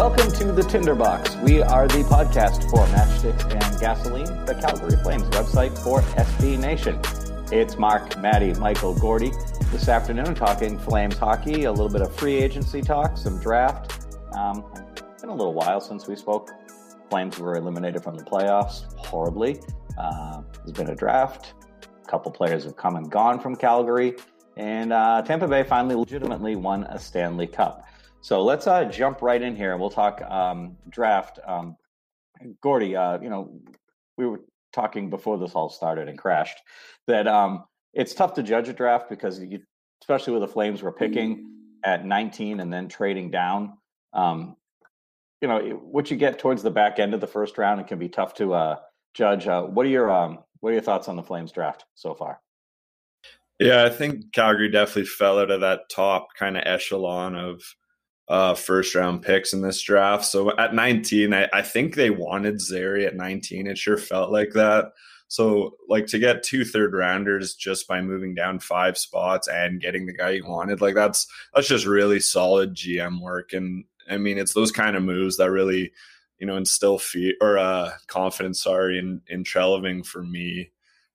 Welcome to the Tinderbox. We are the podcast for Matchsticks and Gasoline, the Calgary Flames website for SB Nation. It's Mark, Maddie, Michael, Gordy this afternoon talking Flames hockey, a little bit of free agency talk, some draft. Um, it's been a little while since we spoke. Flames were eliminated from the playoffs horribly. Uh, there's been a draft. A couple players have come and gone from Calgary. And uh, Tampa Bay finally legitimately won a Stanley Cup. So let's uh, jump right in here and we'll talk um, draft. Um, Gordy, uh, you know, we were talking before this all started and crashed that um, it's tough to judge a draft because, you, especially with the Flames, were picking at 19 and then trading down. Um, you know, what you get towards the back end of the first round, it can be tough to uh, judge. Uh, what are your um, what are your thoughts on the Flames draft so far? Yeah, I think Calgary definitely fell out of that top kind of echelon of uh, first round picks in this draft. So at 19, I, I think they wanted Zary at 19. It sure felt like that. So like to get two third rounders just by moving down five spots and getting the guy you wanted, like that's that's just really solid GM work. And I mean, it's those kind of moves that really, you know, instill fear or uh, confidence. Sorry, in in Treliving for me.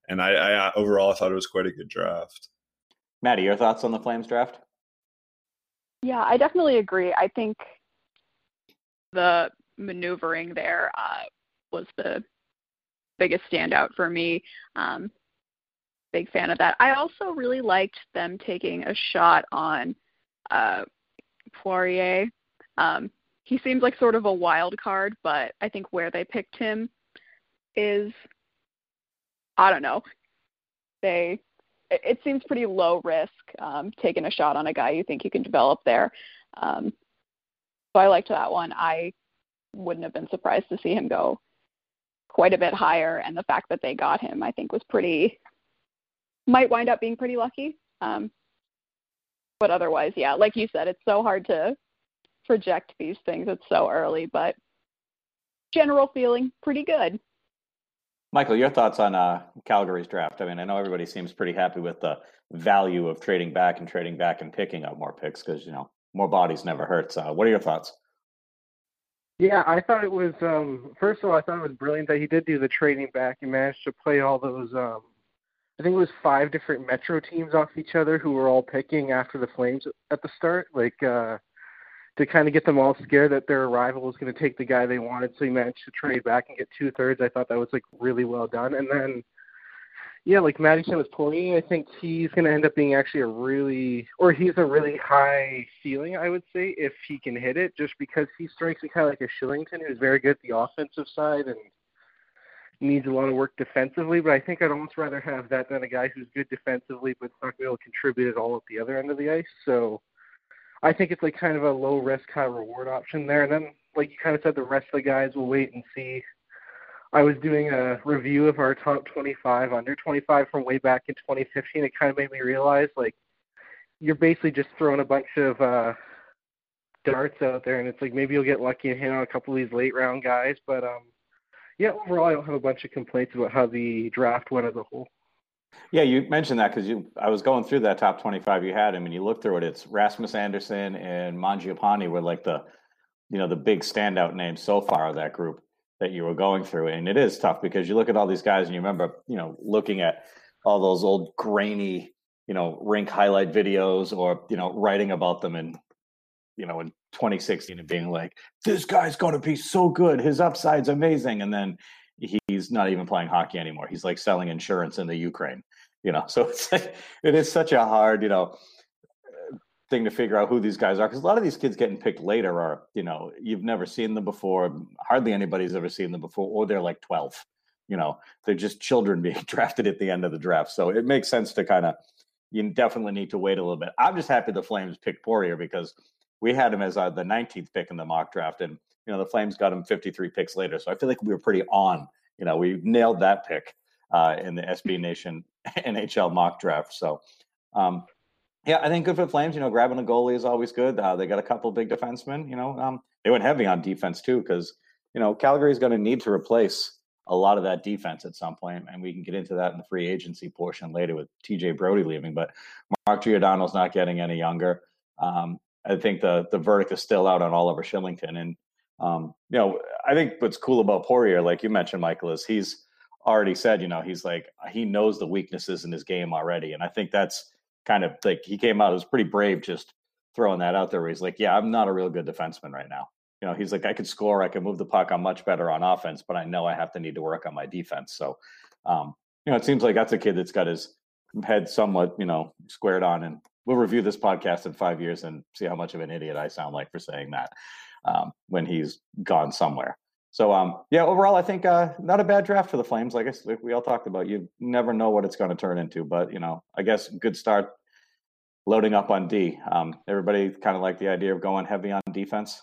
And I, I overall I thought it was quite a good draft. Maddie, your thoughts on the Flames draft? Yeah, I definitely agree. I think the maneuvering there uh, was the biggest standout for me. Um, big fan of that. I also really liked them taking a shot on uh, Poirier. Um, he seems like sort of a wild card, but I think where they picked him is, I don't know. They it seems pretty low risk um, taking a shot on a guy you think you can develop there. Um, so I liked that one. I wouldn't have been surprised to see him go quite a bit higher, and the fact that they got him, I think, was pretty might wind up being pretty lucky. Um, but otherwise, yeah, like you said, it's so hard to project these things. It's so early, but general feeling pretty good. Michael, your thoughts on uh, Calgary's draft? I mean, I know everybody seems pretty happy with the value of trading back and trading back and picking up more picks because you know more bodies never hurts. Uh, what are your thoughts? Yeah, I thought it was. Um, first of all, I thought it was brilliant that he did do the trading back and managed to play all those. Um, I think it was five different Metro teams off each other who were all picking after the Flames at the start. Like uh, to kind of get them all scared that their rival was going to take the guy they wanted. So he managed to trade back and get two thirds. I thought that was like really well done. And then, yeah, like Maddie was Poirier, I think he's going to end up being actually a really, or he's a really high ceiling, I would say, if he can hit it, just because he strikes me kind of like a Kylington who's very good at the offensive side and needs a lot of work defensively. But I think I'd almost rather have that than a guy who's good defensively but's not going to be able to contribute at all at the other end of the ice. So I think it's like kind of a low risk, high reward option there. And then, like you kind of said, the rest of the guys will wait and see. I was doing a review of our top 25 under 25 from way back in 2015. It kind of made me realize like you're basically just throwing a bunch of uh, darts out there, and it's like maybe you'll get lucky and hit on a couple of these late round guys. But um, yeah, overall, I don't have a bunch of complaints about how the draft went as a whole. Yeah, you mentioned that because you. I was going through that top twenty-five you had him, and you look through it. It's Rasmus Andersson and Mangiapane were like the, you know, the big standout names so far of that group that you were going through, and it is tough because you look at all these guys and you remember, you know, looking at all those old grainy, you know, rink highlight videos or you know, writing about them in, you know, in 2016 and being like, this guy's going to be so good, his upside's amazing, and then he's not even playing hockey anymore. He's like selling insurance in the Ukraine, you know. So it's like, it is such a hard, you know, thing to figure out who these guys are because a lot of these kids getting picked later are, you know, you've never seen them before. Hardly anybody's ever seen them before, or they're like 12. You know, they're just children being drafted at the end of the draft. So it makes sense to kind of, you definitely need to wait a little bit. I'm just happy the Flames picked Poirier because we had him as uh, the 19th pick in the mock draft, and you know the Flames got him 53 picks later. So I feel like we were pretty on. You know, we nailed that pick uh, in the SB Nation NHL mock draft. So, um, yeah, I think good for the Flames. You know, grabbing a goalie is always good. Uh, they got a couple big defensemen. You know, um, they went heavy on defense too because you know Calgary is going to need to replace a lot of that defense at some point, and we can get into that in the free agency portion later with TJ Brodie leaving. But Mark Giordano's not getting any younger. Um, I think the the verdict is still out on Oliver Kylington, and um, you know I think what's cool about Poirier, like you mentioned, Michael, is he's already said, you know, he's like he knows the weaknesses in his game already, and I think that's kind of like he came out. It was pretty brave just throwing that out there. Where he's like, yeah, I'm not a real good defenseman right now. You know, he's like, I could score, I can move the puck, I'm much better on offense, but I know I have to need to work on my defense. So, um, you know, it seems like that's a kid that's got his head somewhat, you know, squared on. And we'll review this podcast in five years and see how much of an idiot I sound like for saying that um, when he's gone somewhere. So, um, yeah, overall, I think uh, not a bad draft for the Flames. Like, I, like we all talked about, you never know what it's going to turn into, but you know, I guess good start loading up on D. Um, everybody kind of like the idea of going heavy on defense.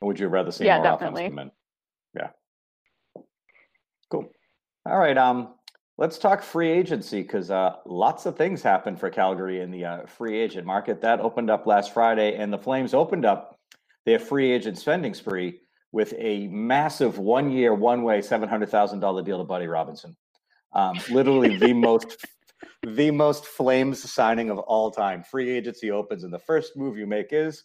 Or would you rather see yeah, more definitely. offense come in? Yeah. Cool. All right. Um, let's talk free agency because uh, lots of things happened for Calgary in the uh, free agent market. That opened up last Friday, and the Flames opened up their free agent spending spree with a massive one-way, seven hundred thousand dollar deal to Buddy Robinson. Um, literally the most, the most Flames signing of all time. Free agency opens, and the first move you make is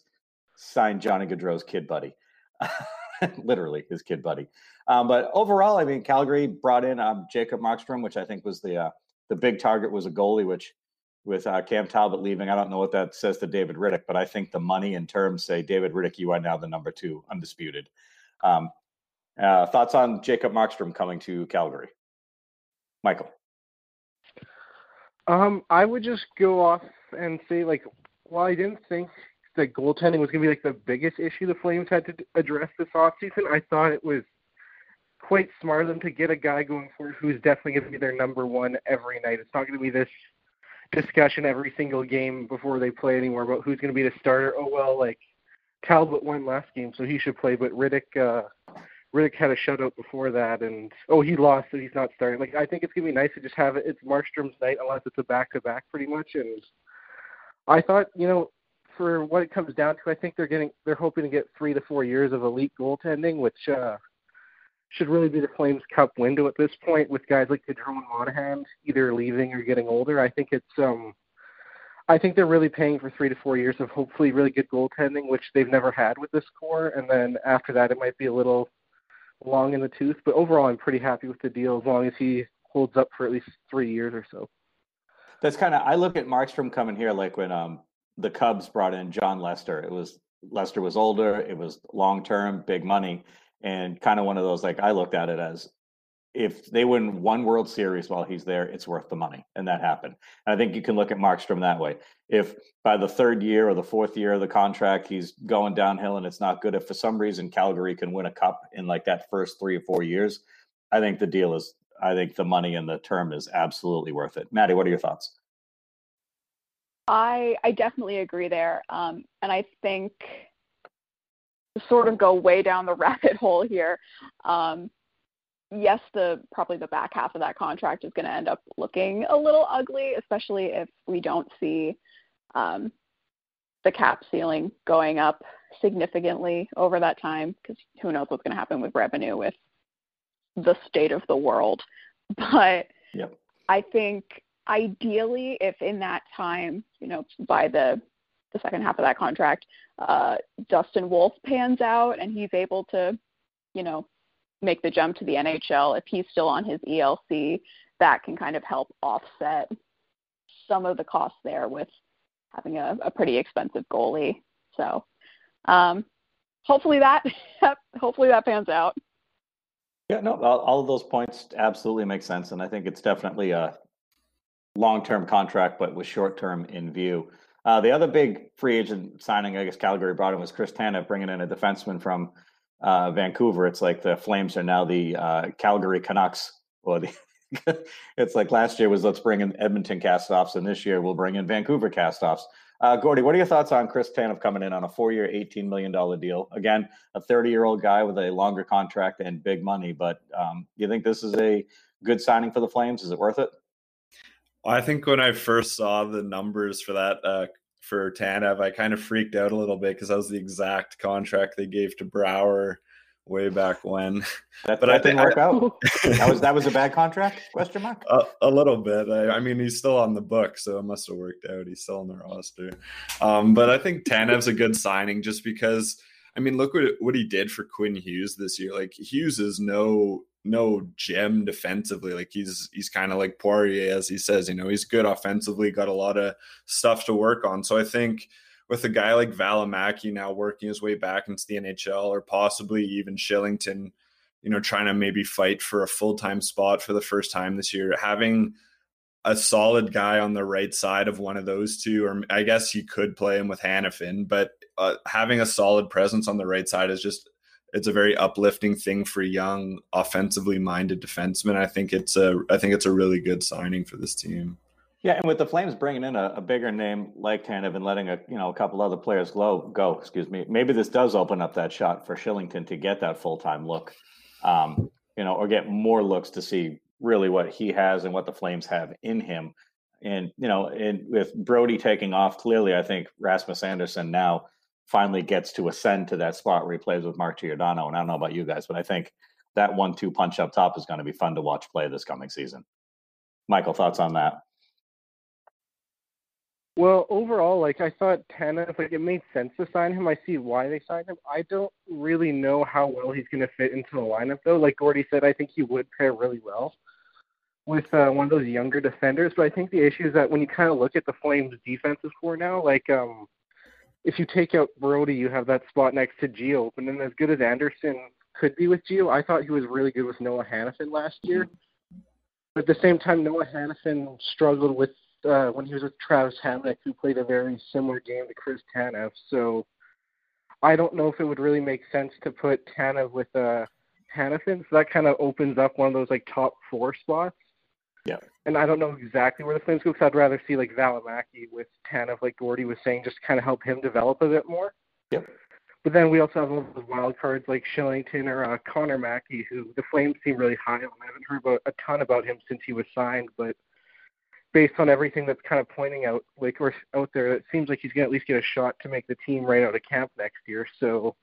sign Johnny Gaudreau's kid buddy. literally his kid buddy. Um, but overall, I mean, Calgary brought in um, Jacob Markstrom, which I think was the uh, the big target was a goalie. Which with uh, Cam Talbot leaving, I don't know what that says to David Rittich, but I think the money and terms say David Rittich, you are now the number two, undisputed. Um, uh, thoughts on Jacob Markstrom coming to Calgary, Michael? Um, I would just go off and say like, while I didn't think that goaltending was going to be like the biggest issue the Flames had to address this offseason, I thought it was quite smart of them to get a guy going forward who's definitely going to be their number one every night. It's not going to be this discussion every single game before they play anymore about who's going to be the starter. Oh well, like Talbot won last game, so he should play, but Rittich uh Rittich had a shutout before that, and oh, he lost, so he's not starting. Like I think it's gonna be nice to just have it. It's Markstrom's night, unless it's a back-to-back, pretty much. And I thought, you know, for what it comes down to, I think they're getting, they're hoping to get three to four years of elite goaltending, which uh should really be the Flames Cup window at this point, with guys like Gaudreau and Monahan either leaving or getting older. I think it's um I think they're really paying for three to four years of hopefully really good goaltending, which they've never had with this core. And then after that, it might be a little long in the tooth. But overall, I'm pretty happy with the deal as long as he holds up for at least three years or so. That's kind of I look at Markstrom coming here like when um the Cubs brought in Jon Lester. It was Lester was older, it was long term, big money, and kind of one of those like I looked at it as if they win one World Series while he's there, it's worth the money. And that happened. And I think you can look at Markstrom that way. If by the third year or the fourth year of the contract, he's going downhill and it's not good, if for some reason Calgary can win a cup in like that first three or four years, I think the deal is, I think the money and the term is absolutely worth it. Maddie, what are your thoughts? I I definitely agree there, um, and I think sort of go way down the rabbit hole here. Um, yes, the probably the back half of that contract is going to end up looking a little ugly, especially if we don't see um, the cap ceiling going up significantly over that time. Because who knows what's going to happen with revenue with the state of the world. But yep. I think ideally, if in that time, you know, by the the second half of that contract, uh, Dustin Wolf pans out and he's able to, you know, make the jump to the NHL, if he's still on his ELC, that can kind of help offset some of the costs there with having a, a pretty expensive goalie. So um, hopefully that hopefully that pans out. Yeah, no, all, all of those points absolutely make sense, and I think it's definitely a long-term contract, but with short-term in view. Uh, the other big free agent signing, I guess Calgary brought in was Chris Tanev, bringing in a defenseman from uh, Vancouver. It's like the Flames are now the uh, Calgary Canucks or the, it's like last year was let's bring in Edmonton castoffs, and this year we'll bring in Vancouver castoffs. Uh, Gordy, what are your thoughts on Chris Tanev coming in on a four-year, eighteen million dollar deal? Again, a thirty-year-old guy with a longer contract and big money. But um, do you think this is a good signing for the Flames? Is it worth it? I think when I first saw the numbers for that uh, for Tanev, I kind of freaked out a little bit because that was the exact contract they gave to Brouwer way back when. That, but that I didn't work I, out. that was that was a bad contract? Question mark. A, a little bit. I, I, mean, he's still on the book, so it must have worked out. He's still on the roster. Um, but I think Tanev's a good signing just because. I mean, look what what he did for Quinn Hughes this year. Like Hughes is no no gem defensively. Like he's he's kind of like Poirier, as he says. You know, he's good offensively, got a lot of stuff to work on. So I think with a guy like Valimaki now working his way back into the NHL, or possibly even Kylington, you know, trying to maybe fight for a full time spot for the first time this year, having a solid guy on the right side of one of those two, or I guess you could play him with Hanifin, but uh, having a solid presence on the right side is just it's a very uplifting thing for young offensively minded defensemen. I think it's a I think it's a really good signing for this team. Yeah, and with the Flames bringing in a, a, bigger name like Tanev and letting a you know a couple other players go, go, excuse me, maybe this does open up that shot for Kylington to get that full time look, um, you know, or get more looks to see really what he has and what the Flames have in him. And you know, and with Brodie taking off, clearly, I think Rasmus Andersson now finally gets to ascend to that spot where he plays with Mark Giordano. And I don't know about you guys, but I think that one-two punch up top is going to be fun to watch play this coming season. Michael, thoughts on that? Well, overall, like I thought Tanev, like it made sense to sign him. I see why they signed him. I don't really know how well he's going to fit into the lineup, though. Like Gordy said, I think he would pair really well with uh, one of those younger defenders. But I think the issue is that when you kind of look at the Flames' defensive core now, like um, if you take out Brodie, you have that spot next to Gio. And then as good as Andersson could be with Gio, I thought he was really good with Noah Hanifin last year. But at the same time, Noah Hanifin struggled with uh, when he was with Travis Hamonic, who played a very similar game to Chris Tanev. So I don't know if it would really make sense to put Tanev with uh, Hanifin. So that kind of opens up one of those like top four spots. Yeah. And I don't know exactly where the Flames go because I'd rather see like Valimaki with Tanev, like Gordy was saying, just kind of help him develop a bit more. Yep. But then we also have all those wild cards like Kylington or uh, Connor Mackey, who the Flames seem really high on. I haven't heard about, a ton about him since he was signed, but based on everything that's kind of pointing out like or out there, it seems like he's gonna at least get a shot to make the team right out of camp next year. So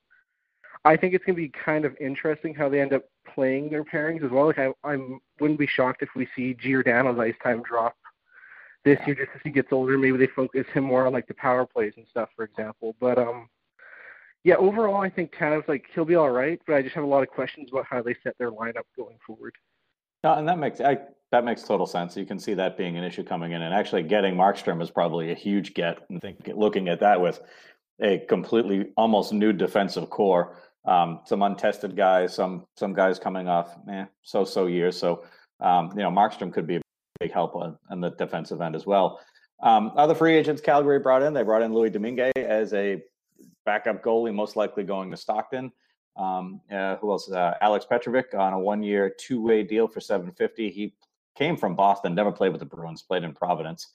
I think it's gonna be kind of interesting how they end up playing their pairings as well. Like I I wouldn't be shocked if we see Giordano's ice time drop this year just as he gets older. Maybe they focus him more on like the power plays and stuff, for example. But um yeah, overall I think Tanev's like he'll be all right, but I just have a lot of questions about how they set their lineup going forward. No, and that makes I that makes total sense. You can see that being an issue coming in, and actually getting Markstrom is probably a huge get. And think looking at that with a completely almost new defensive core, um, some untested guys, some some guys coming off eh, so so years. So um, you know Markstrom could be a big help on, on the defensive end as well. Um, other free agents Calgary brought in, they brought in Louis Domingue as a backup goalie, most likely going to Stockton. Um, uh, who else? Uh, Alex Petrovic on a one-year, two-way deal for 750. He came from Boston, never played with the Bruins, played in Providence.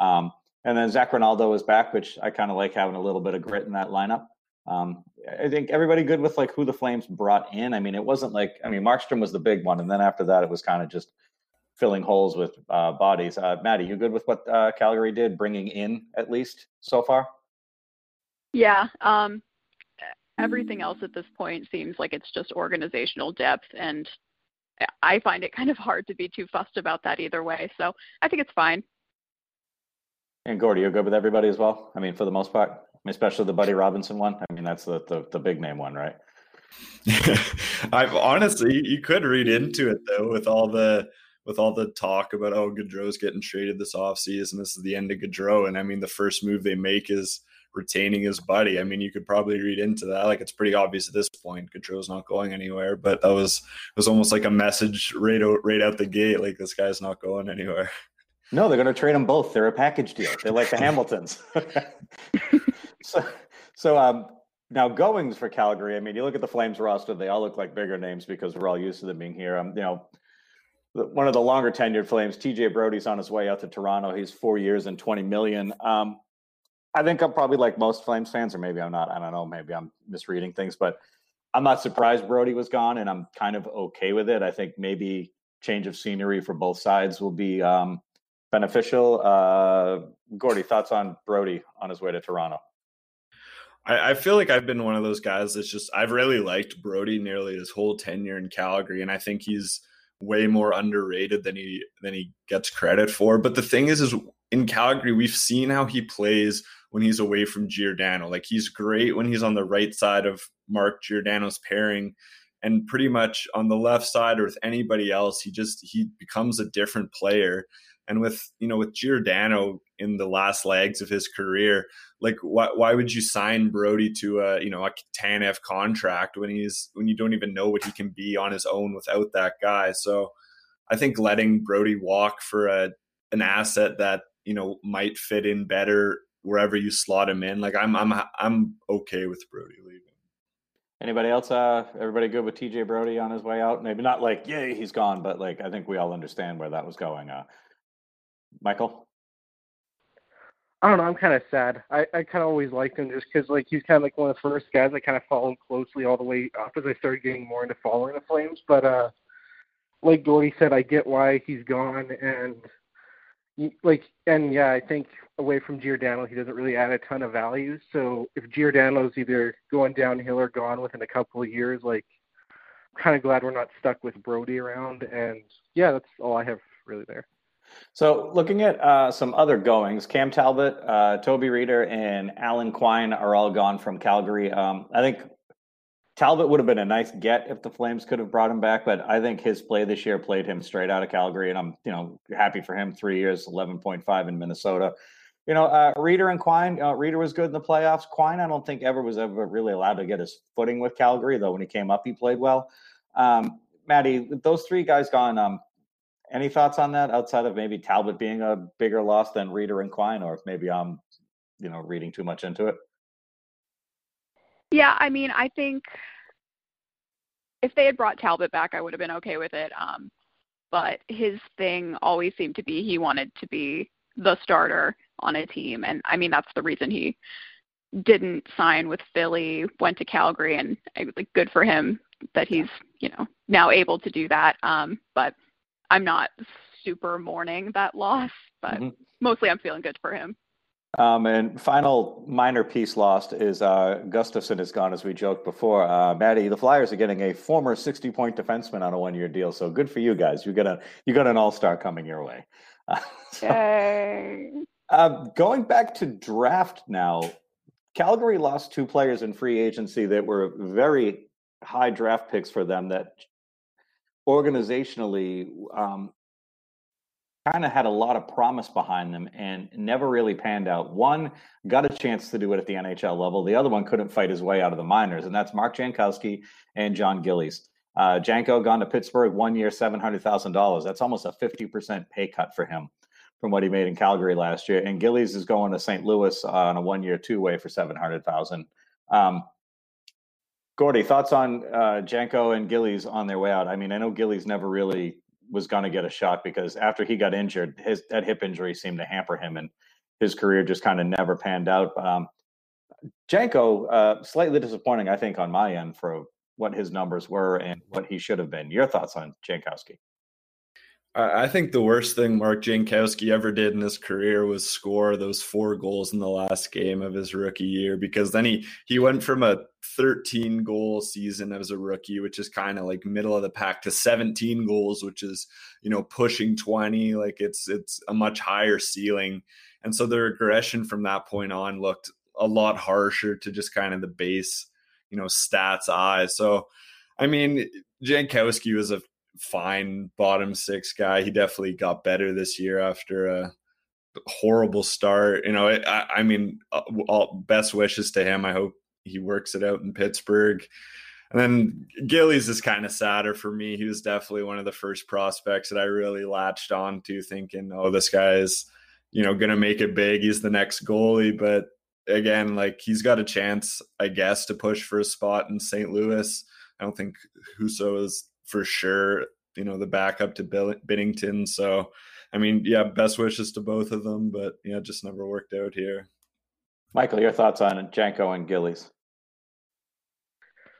Um, and then Zac Rinaldo is back, which I kind of like having a little bit of grit in that lineup. Um, I think everybody good with like who the Flames brought in. I mean, it wasn't like I mean Markstrom was the big one, and then after that, it was kind of just filling holes with uh, bodies. Uh, Maddie, you good with what uh, Calgary did, bringing in at least so far? Yeah. Um, everything else at this point seems like it's just organizational depth, and I find it kind of hard to be too fussed about that either way. So I think it's fine. And Gordy, you're good with everybody as well. I mean, for the most part, especially the Buddy Robinson one. I mean, that's the the, the big name one, right? I've honestly, you could read into it though, with all the with all the talk about oh Gaudreau's getting traded this offseason. This is the end of Gaudreau, and I mean the first move they make is retaining his buddy. I mean, you could probably read into that. Like it's pretty obvious at this point, Gaudreau's not going anywhere. But that was was almost like a message right out right out the gate. Like this guy's not going anywhere. No, they're going to trade them both. They're a package deal. They're like the Hamiltons. so, so um, now goings for Calgary. I mean, you look at the Flames roster; they all look like bigger names because we're all used to them being here. Um, you know, one of the longer tenured Flames, TJ Brodie's on his way out to Toronto. He's four years and 20 million. Um, I think I'm probably like most Flames fans, or maybe I'm not. I don't know. Maybe I'm misreading things, but I'm not surprised Brodie was gone, and I'm kind of okay with it. I think maybe change of scenery for both sides will be um, beneficial. Uh, Gordy, thoughts on Brodie on his way to Toronto? I, I, feel like I've been one of those guys that's just I've really liked Brodie nearly his whole tenure in Calgary, and I think he's way more underrated than he than he gets credit for. But the thing is, is in Calgary, we've seen how he plays when he's away from Giordano. Like he's great when he's on the right side of Mark Giordano's pairing, and pretty much on the left side or with anybody else, he just he becomes a different player. And with you know with Giordano in the last legs of his career, like why why would you sign Brodie to a you know a Tanev contract when he's when you don't even know what he can be on his own without that guy? So I think letting Brodie walk for a an asset that you know might fit in better wherever you slot him in. Like I'm I'm I'm okay with Brodie leaving. Anybody else? Uh, everybody good with TJ Brodie on his way out? Maybe not like yay he's gone, but like I think we all understand where that was going. Uh, Michael. I don't know. I'm kind of sad. I, I kind of always liked him just because like he's kind of like one of the first guys I kind of followed closely all the way up as I started getting more into following the Flames. But uh, like Gordy said, I get why he's gone, and like and yeah, I think away from Giordano, he doesn't really add a ton of value. So if Giordano's either going downhill or gone within a couple of years, like I'm kind of glad we're not stuck with Brodie around. And yeah, that's all I have really there. So, looking at uh, some other goings, Cam Talbot, uh, Toby Rieder, and Alan Quine are all gone from Calgary. Um, I think Talbot would have been a nice get if the Flames could have brought him back, but I think his play this year played him straight out of Calgary, and I'm you know happy for him. Three years, eleven point five in Minnesota. You know, uh, Rieder and Quine. Uh, Rieder was good in the playoffs. Quine, I don't think ever was ever really allowed to get his footing with Calgary, though. When he came up, he played well. Um, Maddie, those three guys gone. Um, any thoughts on that outside of maybe Talbot being a bigger loss than Rieder and Quine, or if maybe I'm, you know, reading too much into it? Yeah, I mean, I think if they had brought Talbot back, I would have been okay with it. Um, but his thing always seemed to be he wanted to be the starter on a team, and I mean that's the reason he didn't sign with Philly, went to Calgary, and like good for him that he's you know now able to do that. Um, but I'm not super mourning that loss, but mm-hmm. mostly I'm feeling good for him. Um, and final minor piece lost is uh, Gustafsson is gone, as we joked before. Uh, Maddie, the Flyers are getting a former 60 point defenseman on a one year deal, so good for you guys. You got a you got an all star coming your way. Uh, so, Yay. Uh, going back to draft now, Calgary lost two players in free agency that were very high draft picks for them that organizationally um, kind of had a lot of promise behind them and never really panned out. One got a chance to do it at the NHL level. The other one couldn't fight his way out of the minors, and that's Mark Jankowski and John Gillies. Uh, Janko gone to Pittsburgh, one year, seven hundred thousand dollars. That's almost a fifty percent pay cut for him from what he made in Calgary last year. And Gillies is going to St. Louis on a one year, two way for seven hundred thousand. Um, Gordy, thoughts on uh, Janko and Gillies on their way out? I mean, I know Gillies never really was going to get a shot because after he got injured, his that hip injury seemed to hamper him, and his career just kind of never panned out. Um, Janko, uh, slightly disappointing, I think, on my end for what his numbers were and what he should have been. Your thoughts on Jankowski? I think the worst thing Mark Jankowski ever did in his career was score those four goals in the last game of his rookie year because then he he went from a 13 goal season as a rookie, which is kind of like middle of the pack, to 17 goals, which is you know pushing 20. Like it's it's a much higher ceiling, and so the regression from that point on looked a lot harsher to just kind of the base you know stats eyes. So I mean Jankowski was a fine bottom six guy. He definitely got better this year after a horrible start. You know, I, I mean, uh, all best wishes to him. I hope he works it out in Pittsburgh. And then Gillies is kind of sadder for me. He was definitely one of the first prospects that I really latched on to, thinking, oh, this guy is, you know, going to make it big. He's the next goalie. But again, like he's got a chance, I guess, to push for a spot in St. Louis. I don't think Husso is for sure you know the backup to Bill- Binnington. So, I mean, yeah, best wishes to both of them, but yeah, just never worked out here. Michael, your thoughts on Janko and Gillies?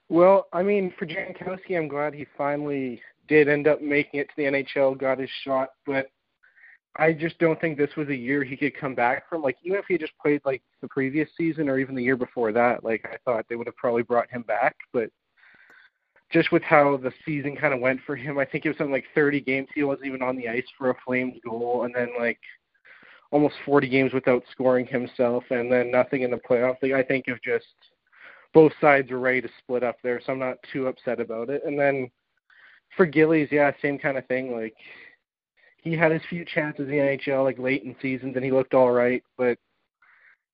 Well, I mean, for Jankowski, I'm glad he finally did end up making it to the NHL, got his shot, but I just don't think this was a year he could come back from. Like, even if he just played like the previous season or even the year before that, like I thought they would have probably brought him back. But just with how the season kind of went for him, I think it was something like 30 games he wasn't even on the ice for a Flames goal, and then like almost 40 games without scoring himself, and then nothing in the playoffs. Like I think of just both sides were ready to split up there, so I'm not too upset about it. And then for Gillies, yeah, same kind of thing. Like he had his few chances in the NHL, like late in seasons, and he looked all right, but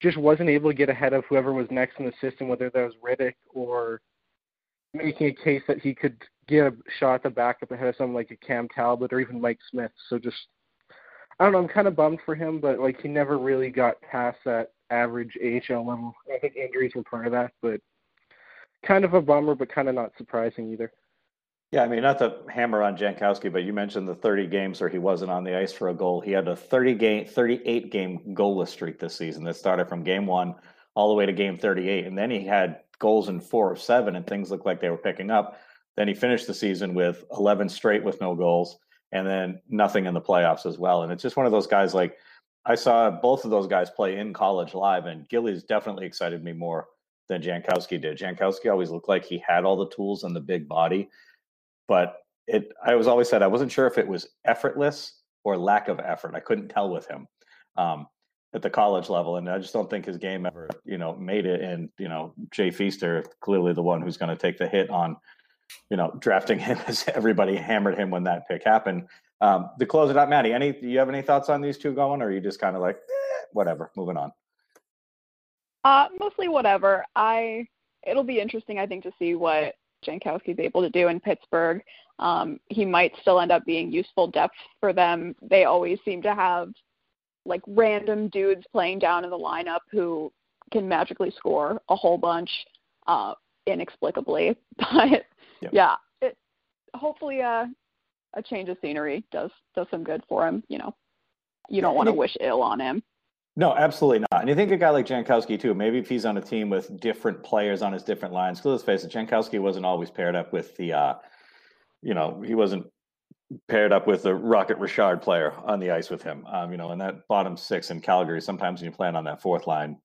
just wasn't able to get ahead of whoever was next in the system, whether that was Rittich or making a case that he could get a shot at the backup ahead of someone like a Cam Talbot or even Mike Smith. So just I don't know, I'm kind of bummed for him, but like he never really got past that average AHL level. I think injuries were part of that, but kind of a bummer, but kind of not surprising either. Yeah, I mean, not to hammer on Jankowski, but you mentioned the 30 games where he wasn't on the ice for a goal. He had a 30 game, 38 game goalless streak this season that started from game one all the way to game 38, and then he had goals in four of seven, and things looked like they were picking up. Then he finished the season with 11 straight with no goals, and then nothing in the playoffs as well. And it's just one of those guys like I saw both of those guys play in college live, and Gillies definitely excited me more than Jankowski did. Jankowski always looked like he had all the tools and the big body, but it I was always said I wasn't sure if it was effortless or lack of effort. I couldn't tell with him um, at the college level, and I just don't think his game ever you know made it. And you know Jay Feaster clearly the one who's going to take the hit on you know drafting him as everybody hammered him when that pick happened. Um, close it out, Maddie, any do you have any thoughts on these two going, or are you just kind of like eh, whatever, moving on? Uh, mostly whatever. I it'll be interesting, I think, to see what Jankowski is able to do in Pittsburgh. Um, he might still end up being useful depth for them. They always seem to have like random dudes playing down in the lineup who can magically score a whole bunch uh, inexplicably. But yep. yeah, it, hopefully uh, a change of scenery does does some good for him. You know, you don't want to wish ill on him. No, absolutely not. And you think a guy like Jankowski too, maybe if he's on a team with different players on his different lines, because let's face it, Jankowski wasn't always paired up with the, uh, you know, he wasn't paired up with the Rocket Richard player on the ice with him. Um, you know, in that bottom six in Calgary, sometimes when you plan on that fourth line,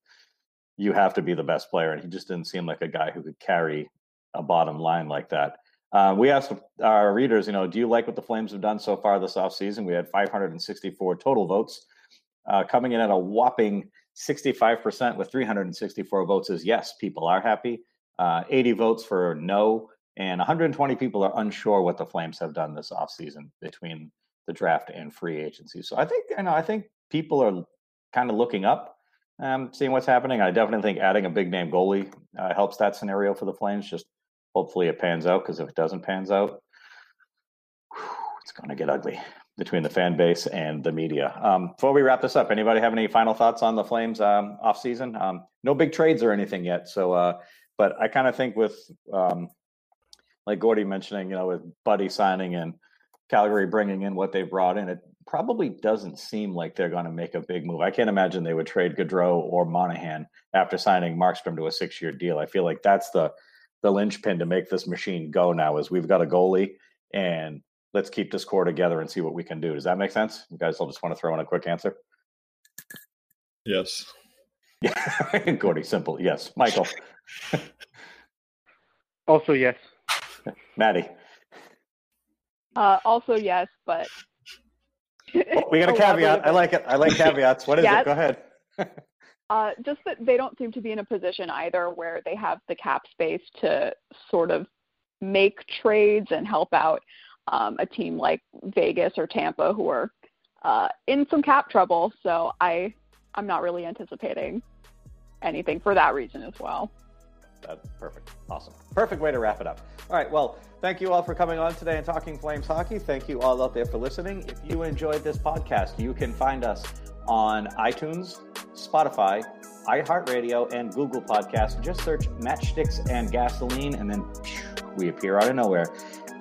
you have to be the best player. And he just didn't seem like a guy who could carry a bottom line like that. Uh, we asked our readers, you know, do you like what the Flames have done so far this offseason? We had 564 total votes. Uh, coming in at a whopping 65% with 364 votes is yes, people are happy. Uh, 80 votes for no, and 120 people are unsure what the Flames have done this offseason between the draft and free agency. So I think, you know, I think people are kind of looking up, um, seeing what's happening. I definitely think adding a big name goalie uh, helps that scenario for the Flames. Just hopefully it pans out because if it doesn't pans out, whew, it's going to get ugly between the fan base and the media. Um, before we wrap this up, anybody have any final thoughts on the Flames um, off season? Um, no big trades or anything yet. So, uh, but I kind of think with um, like Gordy mentioning, you know, with Buddy signing and Calgary bringing in what they brought in, it probably doesn't seem like they're going to make a big move. I can't imagine they would trade Gaudreau or Monahan after signing Markstrom to a six-year deal. I feel like that's the the linchpin to make this machine go now. Is we've got a goalie and let's keep this core together and see what we can do. Does that make sense? You guys all just want to throw in a quick answer? Yes. Yeah. Gordy, simple. Yes. Michael. also, yes. Maddie. Uh, also, yes, but. Oh, we got a caveat. I like it. I like caveats. What is yes. it? Go ahead. uh, just that they don't seem to be in a position either where they have the cap space to sort of make trades and help out um, a team like Vegas or Tampa who are uh, in some cap trouble. So I I'm not really anticipating anything for that reason as well. That's perfect. Awesome. Perfect way to wrap it up. All right. Well, thank you all for coming on today and talking Flames hockey. Thank you all out there for listening. If you enjoyed this podcast, you can find us on iTunes, Spotify, iHeartRadio, and Google Podcasts. Just search Matchsticks and Gasoline, and then we appear out of nowhere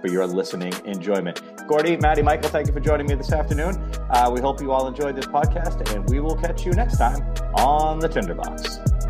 for your listening enjoyment. Gordy, Maddie, Michael, thank you for joining me this afternoon. Uh, we hope you all enjoyed this podcast, and we will catch you next time on the Tinderbox.